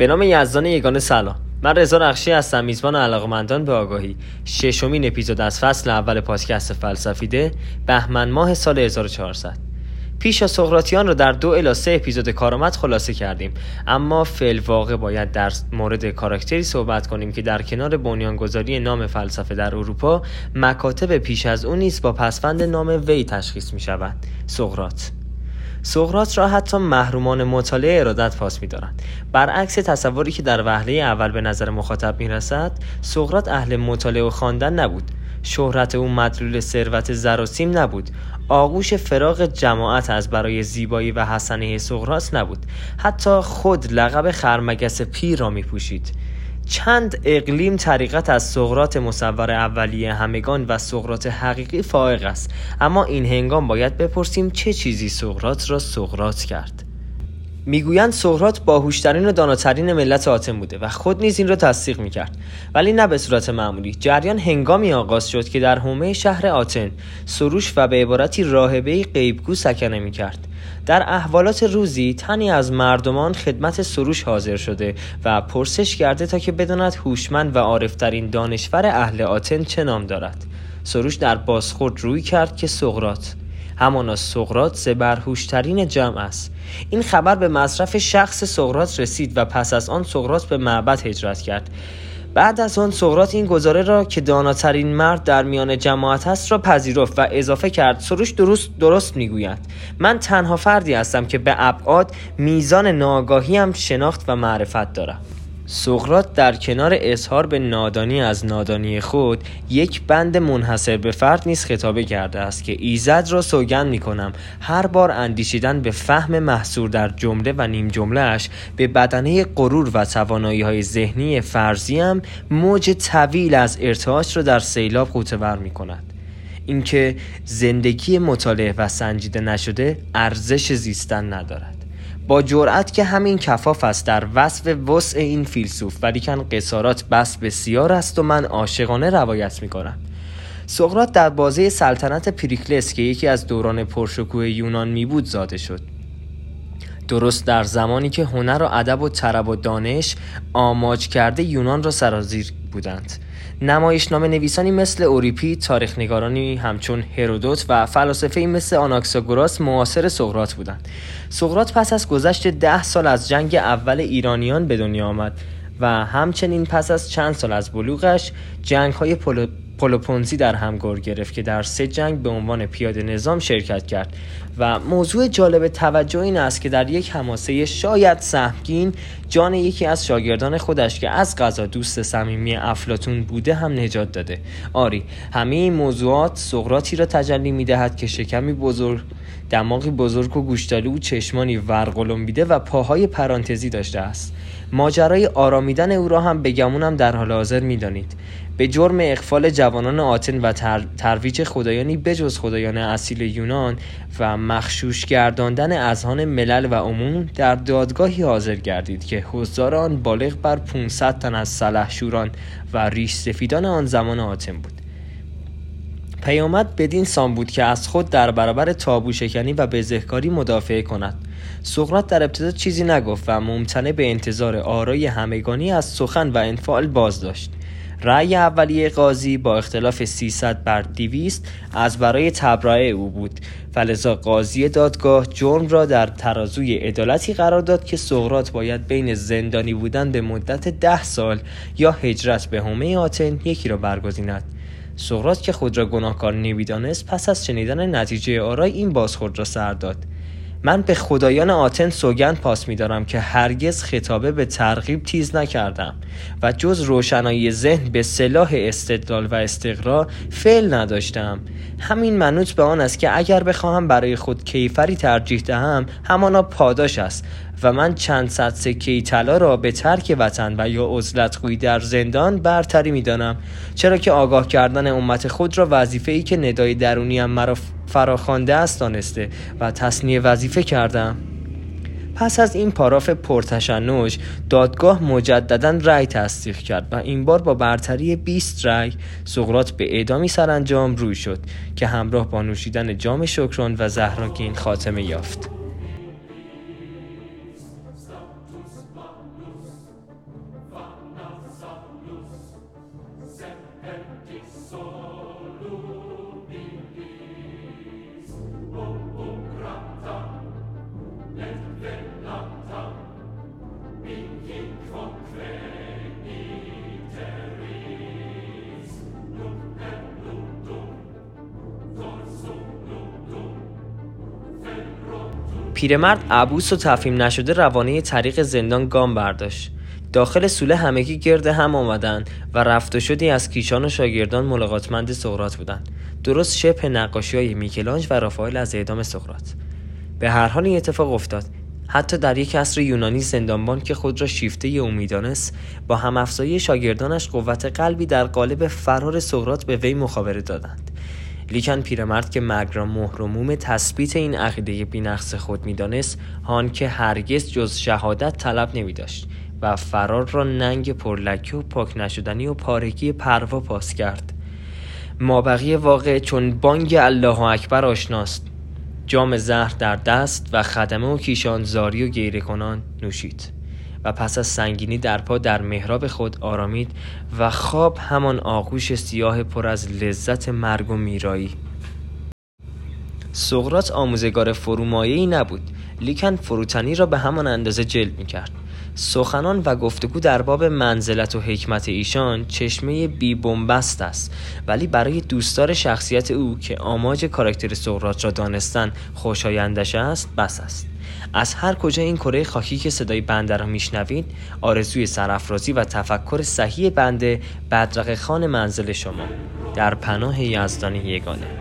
به نام یزدان یگانه سلام. من رضا نقشی هستم میزبان علاقمندان به آگاهی. ششمین اپیزود از فصل اول پادکست فلسفیده بهمن ماه سال 1400 پیش از سقراطیان را در دو الی سه اپیزود کارآمد خلاصه کردیم. اما فعل واقع باید در مورد کاراکتری صحبت کنیم که در کنار بنیانگذاری نام فلسفه در اروپا مکاتب پیش از او نیز با پسفند نام وی تشخیص می شود سقراط. سقراط را حتی محرومان مطالعه ارادت پاس می‌دارند. برعکس تصوری که در وهله اول به نظر مخاطب می‌رسد سقراط اهل مطالعه و خواندن نبود. شهرت او مدلول ثروت زراسیم نبود. آغوش فراغ جماعت از برای زیبایی و حسنه سقراط نبود. حتی خود لقب خرمگس پیر را می پوشید چند اقلیم طریقت از سقرات مصور اولیه همگان و سقرات حقیقی فائق است. اما این هنگام باید بپرسیم چه چیزی سقرات را سقرات کرد. می‌گویند سقراط باهوشترین و داناترین ملت آتن بوده و خود نیز این را تصدیق می‌کرد. ولی نه به صورت معمولی. جریان هنگامی آغاز شد که در حومه شهر آتن سروش و به عبارتی راهبه غیبگو سکنه می‌کرد. در احوالات روزی تنی از مردمان خدمت سروش حاضر شده و پرسش کرده تا که بداند هوشمند و عارفترین دانشور اهل آتن چه نام دارد. سروش در بازخورد روی کرد که سقراط. همانا سقراط زبرهوشترین جمع است. این خبر به مصرف شخص سقراط رسید و پس از آن سقراط به معبد هجرت کرد. بعد از آن سقراط این گزاره را که داناترین مرد در میان جماعت است را پذیرفت و اضافه کرد سروش درست درست می‌گوید. من تنها فردی هستم که به ابعاد میزان ناگاهی هم شناخت و معرفت دارم. سقراط در کنار اظهار به نادانی از نادانی خود یک بند منحصر به فرد نیز خطابه کرده است که ایزد را سوگند می کنم هر بار اندیشیدن به فهم محصور در جمله و نیم جملهش به بدنه غرور و توانایی های ذهنی فرضیم موج طویل از ارتعاش را در سیلاب قوتور می کند اینکه زندگی مطالعه و سنجیده نشده ارزش زیستن ندارد. با جرأت که همین کفاف است در وصف وسع این فیلسوف ولیکن قصارات بس بسیار است و من عاشقانه روایت می‌کنم. سقراط در بازه سلطنت پریکلس که یکی از دوران پرشکوه یونان می بود زاده شد. درست در زمانی که هنر و ادب و طرب و دانش آماج کرده یونان را سرازیر بودند. نمایشنامه نویسانی مثل اوریپی، تاریخ نگارانی همچون هرودوت و فلاسفه مثل آناکساگوراس معاصر سقراط بودند. سقراط پس از گذشت ده سال از جنگ اول ایرانیان به دنیا آمد و همچنین پس از چند سال از بلوغش جنگ های پولوپونزی در هم گور گرفت که در سه جنگ به عنوان پیاده نظام شرکت کرد و موضوع جالب توجه این است که در یک حماسه شاید سهمگین جان یکی از شاگردان خودش که از غذا دوست صمیمی افلاتون بوده هم نجات داده. آری همه این موضوعات سقراطی را تجلی می‌دهد که شکمی بزرگ دماغی بزرگ و گوشتالو و چشمانی ورقلم و پاهای پرانتزی داشته است. ماجرای آرامیدن او را هم به گمونم در حال حاضر می‌دانید. به جرم اخفال جوانان آتن و ترویج خدایانی بجز خدایان اصیل یونان و مخشوش گرداندن اذهان ملل و عموم در دادگاهی حاضر گردید که حضار آن بالغ بر 500 تن از سلحشوران و ریش سفیدان آن زمان آتن بود. پیامد بدین سان بود که از خود در برابر تابو شکنی و بزهکاری مدافع کند. سقراط در ابتدا چیزی نگفت و ممتنع به انتظار آرای همگانی از سخن و انفعال باز داشت رأی اولیه قاضی با اختلاف 300 بر 200 از برای تبرئه او بود فلزا قاضی دادگاه جرم را در ترازوی عدالتی قرار داد که سقراط باید بین زندانی بودن به مدت ده سال یا هجرت به حومه آتن یکی را برگزیند. سقراط که خود را گناهکار نمی‌دانست پس از شنیدن نتیجه آرای این بازخورد را سر داد. من به خدایان آتن سوگند پاس میدارم که هرگز خطابه به ترغیب تیز نکردم و جز روشنایی ذهن به سلاح استدلال و استقرا فعل نداشتم. همین منوط به آن است که اگر بخواهم برای خود کیفری ترجیح دهم همانا پاداش است و من چند صد سکه طلا را به ترک وطن و یا عزلت خوی در زندان برتری می‌دانم چرا که آگاه کردن امت خود را وظیفه ای که ندای درونیم مرا فراخوانده است دانسته و تصنیه وظیفه کردم. پس از این پاراف پرتشنج دادگاه مجددا رأی تصدیق کرد و این بار با برتری 20 رأی سقراط به اعدامی سرانجام روی شد که همراه با نوشیدن جام شکران و زهراگین خاتمه یافت. پیرمرد عبوس و تفهیم نشده روانه طریق زندان گام برداشت. داخل سوله همگی گرد هم آمدن و رفت و شدی از کیشان و شاگردان ملاقاتمند سقرات بودند. درست شبه نقاشی های میکلانج و رافائل از اعدام سقرات به هر حال این اتفاق افتاد. حتی در یک عصر یونانی زندانبان که خود را شیفته امیدانست با هم افزایی شاگردانش قوت قلبی در قالب فرار سقرات به وی مخابره دادند. لیکن پیرمرد که مرگ را مهرموم تثبیت این عقیده بینقص خود می‌دانست هان که هرگز جز شهادت طلب نمی داشت و فرار را ننگ پرلکه و پاک نشدنی و پارگی پروا پاس کرد. مابقی واقع چون بانگ الله اکبر آشناست. جام زهر در دست و خدمه و کیشان زاری و گیره کنان نوشید. و پس از سنگینی در پا در محراب خود آرامید و خواب همان آغوش سیاه پر از لذت مرگ و میرایی. سقرات آموزگار فرومایه نبود لیکن فروتنی را به همان اندازه جلب می کرد سخنان و گفتگو در باب منزلت و حکمت ایشان چشمه بی بنبست است ولی برای دوستدار شخصیت او که آماج کاراکتر سقراط را دانستن خوشایندش است بس است. از هر کجا این کره خاکی که صدای بنده را میشنوید آرزوی سرافرازی و تفکر صحیح بنده بدرق خان منزل شما در پناه یزدان یگانه.